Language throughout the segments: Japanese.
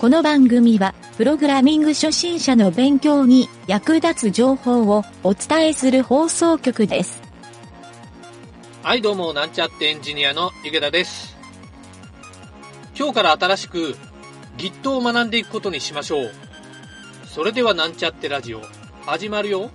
この番組は、プログラミング初心者の勉強に役立つ情報をお伝えする放送局です。はい、どうも、なんちゃってエンジニアの池田です。今日から新しく Git を学んでいくことにしましょう。それではなんちゃってラジオ、始まるよ。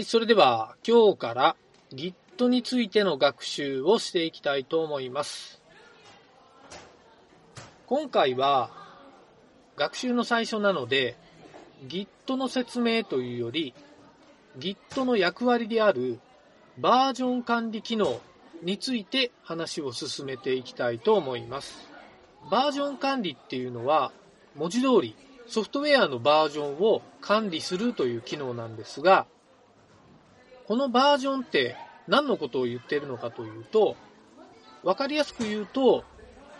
い、それでは今日から Git についての学習をしていきたいと思います。今回は学習の最初なので Git の説明というより Git の役割であるバージョン管理機能について話を進めていきたいと思います。バージョン管理っていうのは文字通りソフトウェアのバージョンを管理するという機能なんですが、このバージョンって何のことを言っているのかというと、わかりやすく言うと、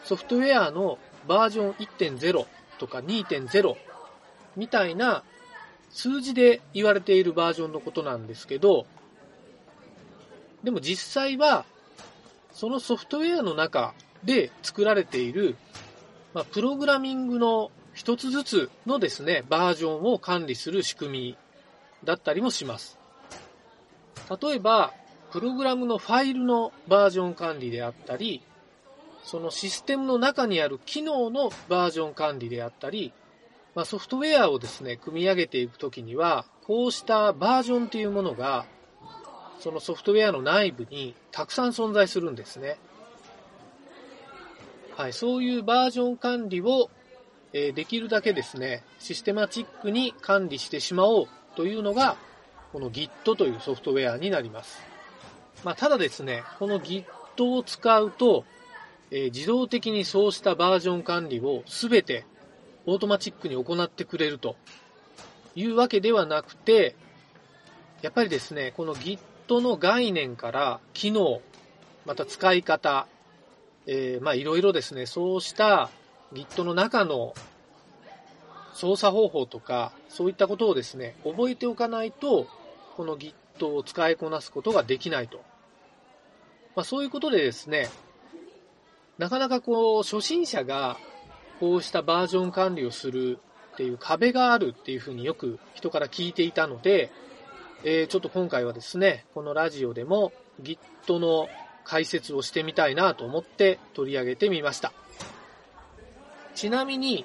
ソフトウェアのバージョン1.0とか2.0みたいな数字で言われているバージョンのことなんですけど、でも実際は、そのソフトウェアの中で作られている、まあ、プログラミングの一つずつのですね、バージョンを管理する仕組みだったりもします。例えば、プログラムのファイルのバージョン管理であったり、そのシステムの中にある機能のバージョン管理であったり、まあ、ソフトウェアをですね、組み上げていくときには、こうしたバージョンというものが、そのソフトウェアの内部にたくさん存在するんですね。はい、そういうバージョン管理を、えできるだけですね、システマチックに管理してしまおうというのが、この Git というソフトウェアになります。まあ、ただですね、この Git を使うと、えー自動的にそうしたバージョン管理をすべてオートマチックに行ってくれるというわけではなくて、やっぱりですね、この Git の概念から機能、また使い方、えーまあいろいろですね、そうした Git の中の操作方法とか、そういったことをですね、覚えておかないと、この Git を使いこなすことができないと。まあそういうことでですね、なかなかこう、初心者がこうしたバージョン管理をするっていう壁があるっていうふうによく人から聞いていたので、えーちょっと今回はですね、このラジオでも Git の解説をしてみたいなと思って取り上げてみました。ちなみに、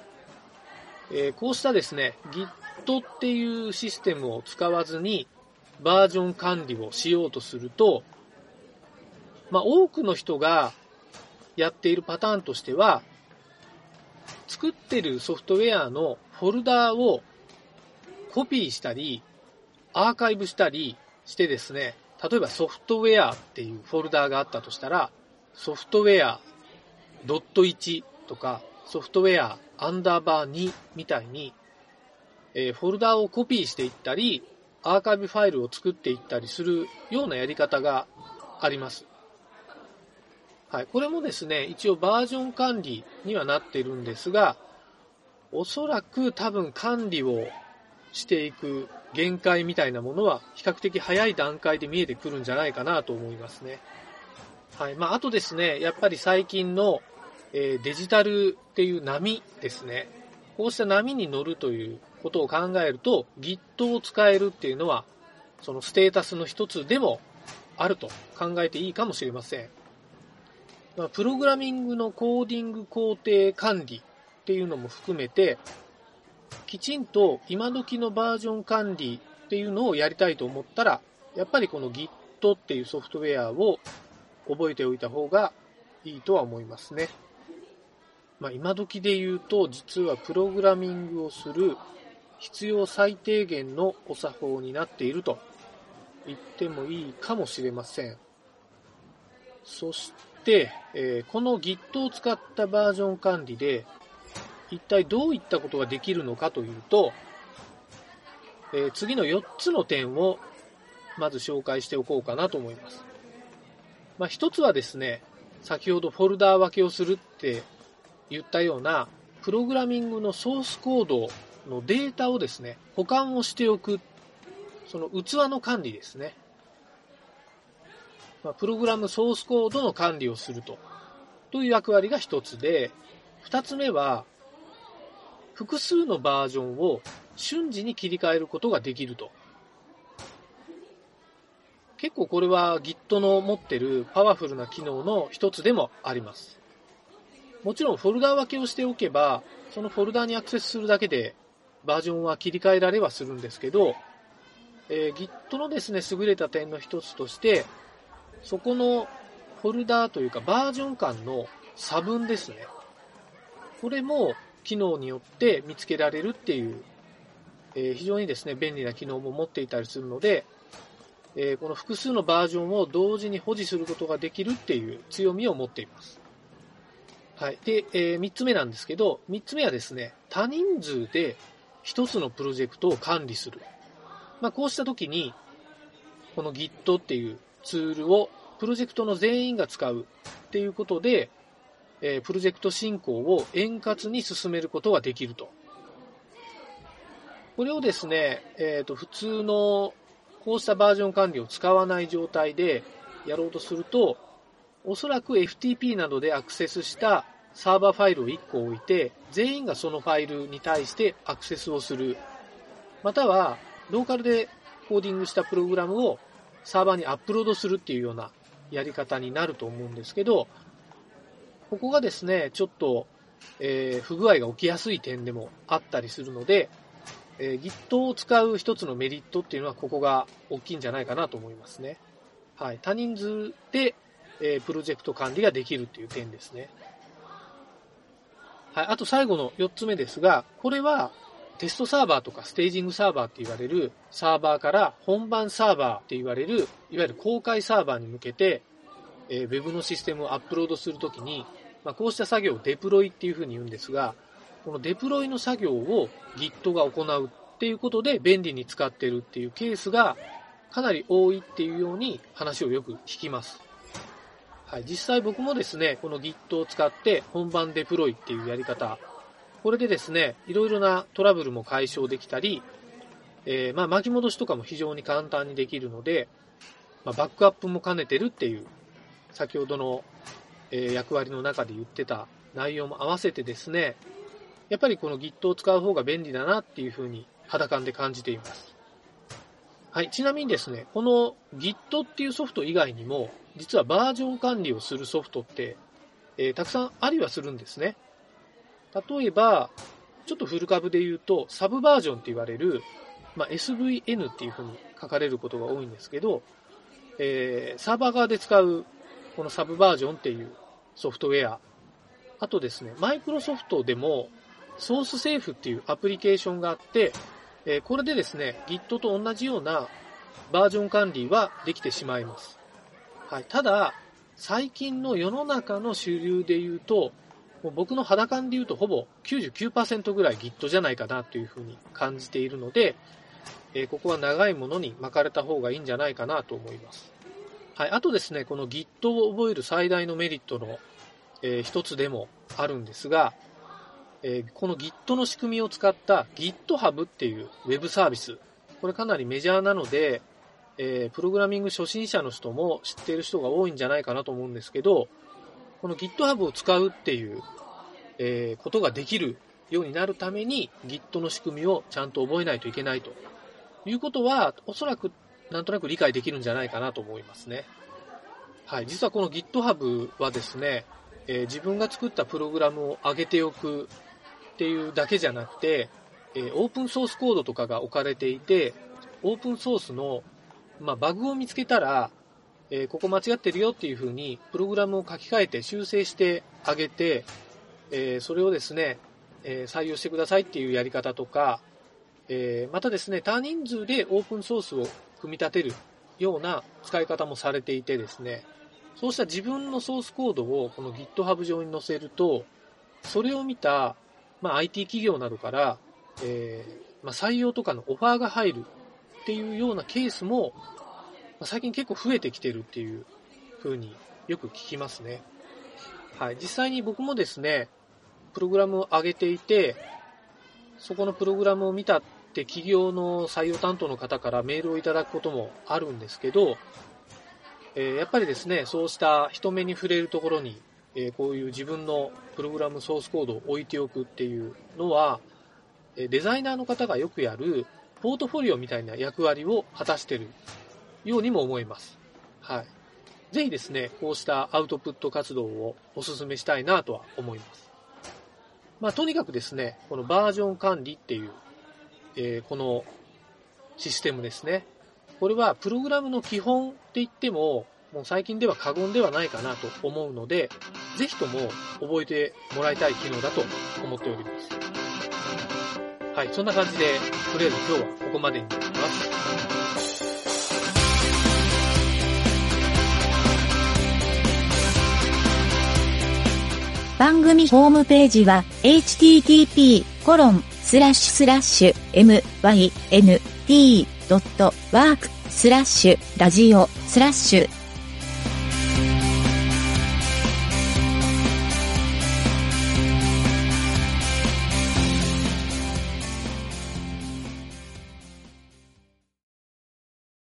えーこうしたですね、Git っていうシステムを使わずにバージョン管理をしようとすると、まあ、多くの人がやっているパターンとしては、作ってるソフトウェアのフォルダーをコピーしたり、アーカイブしたりしてですね、例えばソフトウェアっていうフォルダーがあったとしたら、ソフトウェア .1 とか、ソフトウェアアンダーバー2みたいに、えーフォルダーをコピーしていったり、アーカイブファイルを作っていったりするようなやり方があります。はい。これもですね、一応バージョン管理にはなっているんですが、おそらく多分管理をしていく限界みたいなものは比較的早い段階で見えてくるんじゃないかなと思いますね。はい。まあ、あとですね、やっぱり最近の、えーデジタルっていう波ですね。こうした波に乗るということを考えると、Git を使えるっていうのは、そのステータスの一つでもあると考えていいかもしれません。プログラミングのコーディング工程管理っていうのも含めて、きちんと今時のバージョン管理っていうのをやりたいと思ったら、やっぱりこの Git っていうソフトウェアを覚えておいた方がいいとは思いますね。まあ、今時で言うと、実はプログラミングをする必要最低限のお作法になっていると言ってもいいかもしれません。そして、えーこの Git を使ったバージョン管理で、一体どういったことができるのかというと、えー次の4つの点をまず紹介しておこうかなと思います。まあ、一つはですね、先ほどフォルダー分けをするって言ったような、プログラミングのソースコードのデータをですね、保管をしておく、その器の管理ですね。まあ、プログラムソースコードの管理をすると、という役割が一つで、二つ目は、複数のバージョンを瞬時に切り替えることができると。結構これは Git の持ってるパワフルな機能の一つでもあります。もちろんフォルダ分けをしておけば、そのフォルダにアクセスするだけでバージョンは切り替えられはするんですけど、えー Git のですね、優れた点の一つとして、そこのフォルダというかバージョン間の差分ですね。これも機能によって見つけられるっていう、えー非常にですね、便利な機能も持っていたりするので、えーこの複数のバージョンを同時に保持することができるっていう強みを持っています。はい。で、え3つ目なんですけど、3つ目はですね、多人数で1つのプロジェクトを管理する。まあ、こうした時に、この Git っていうツールをプロジェクトの全員が使うっていうことで、えープロジェクト進行を円滑に進めることができると。これをですね、えっ、と、普通のこうしたバージョン管理を使わない状態でやろうとすると、おそらく FTP などでアクセスしたサーバーファイルを1個置いて、全員がそのファイルに対してアクセスをする。または、ローカルでコーディングしたプログラムをサーバーにアップロードするっていうようなやり方になると思うんですけど、ここがですね、ちょっと、えー不具合が起きやすい点でもあったりするので、えー Git を使う一つのメリットっていうのはここが大きいんじゃないかなと思いますね。はい。多人数で、えープロジェクト管理ができるっていう点ですね。はい。あと最後の4つ目ですが、これはテストサーバーとかステージングサーバーって言われるサーバーから本番サーバーって言われる、いわゆる公開サーバーに向けて、えー Web のシステムをアップロードするときに、まあ、こうした作業をデプロイっていうふうに言うんですが、このデプロイの作業を Git が行うっていうことで便利に使ってるっていうケースがかなり多いっていうように話をよく聞きます。はい、実際僕もですね、この Git を使って本番デプロイっていうやり方、これでですね、いろいろなトラブルも解消できたり、えーまあ巻き戻しとかも非常に簡単にできるので、まあ、バックアップも兼ねてるっていう、先ほどの、え役割の中で言ってた内容も合わせてですね、やっぱりこの Git を使う方が便利だなっていうふうに肌感で感じています。はい。ちなみにですね、この Git っていうソフト以外にも、実はバージョン管理をするソフトって、えーたくさんありはするんですね。例えば、ちょっとフル株で言うと、サブバージョンって言われる、まあ、SVN っていうふうに書かれることが多いんですけど、えーサーバー側で使うこのサブバージョンっていうソフトウェア、あとですね、マイクロソフトでもソースセーフっていうアプリケーションがあって、えこれでですね、Git と同じようなバージョン管理はできてしまいます。はい。ただ、最近の世の中の主流で言うと、もう僕の肌感で言うとほぼ99%ぐらい Git じゃないかなというふうに感じているので、えここは長いものに巻かれた方がいいんじゃないかなと思います。はい。あとですね、この Git を覚える最大のメリットの、えー一つでもあるんですが、えーこの Git の仕組みを使った GitHub っていうウェブサービス、これかなりメジャーなので、えープログラミング初心者の人も知っている人が多いんじゃないかなと思うんですけど、この GitHub を使うっていう、えーことができるようになるために Git の仕組みをちゃんと覚えないといけないということは、おそらくなんとなく理解できるんじゃないかなと思いますね。はい。実はこの GitHub はですね、えー自分が作ったプログラムを上げておくっていうだけじゃなくて、えオープンソースコードとかが置かれていて、オープンソースの、まあ、バグを見つけたら、えーここ間違ってるよっていうふうに、プログラムを書き換えて修正してあげて、えーそれをですね、えー採用してくださいっていうやり方とか、えまたですね、多人数でオープンソースを組み立てるような使い方もされていてですね、そうした自分のソースコードをこの GitHub 上に載せると、それを見た、まあ、IT 企業などから、えー、まあ、採用とかのオファーが入るっていうようなケースも、まあ、最近結構増えてきてるっていう風によく聞きますね。はい。実際に僕もですね、プログラムを上げていて、そこのプログラムを見たって企業の採用担当の方からメールをいただくこともあるんですけど、えー、やっぱりですね、そうした人目に触れるところに、え、こういう自分のプログラムソースコードを置いておくっていうのは、デザイナーの方がよくやるポートフォリオみたいな役割を果たしてるようにも思います。はい。ぜひですね、こうしたアウトプット活動をお勧めしたいなとは思います。まあ、とにかくですね、このバージョン管理っていう、えー、このシステムですね。これはプログラムの基本って言っても、もう最近では過言ではないかなと思うので、ぜひとも覚えてもらいたい機能だと思っております。はい、そんな感じで、とりあえず今日はここまでになります。番組ホームページは http コロンスラッシュスラッシュ mynt.work スラッシュラジオスラッシュ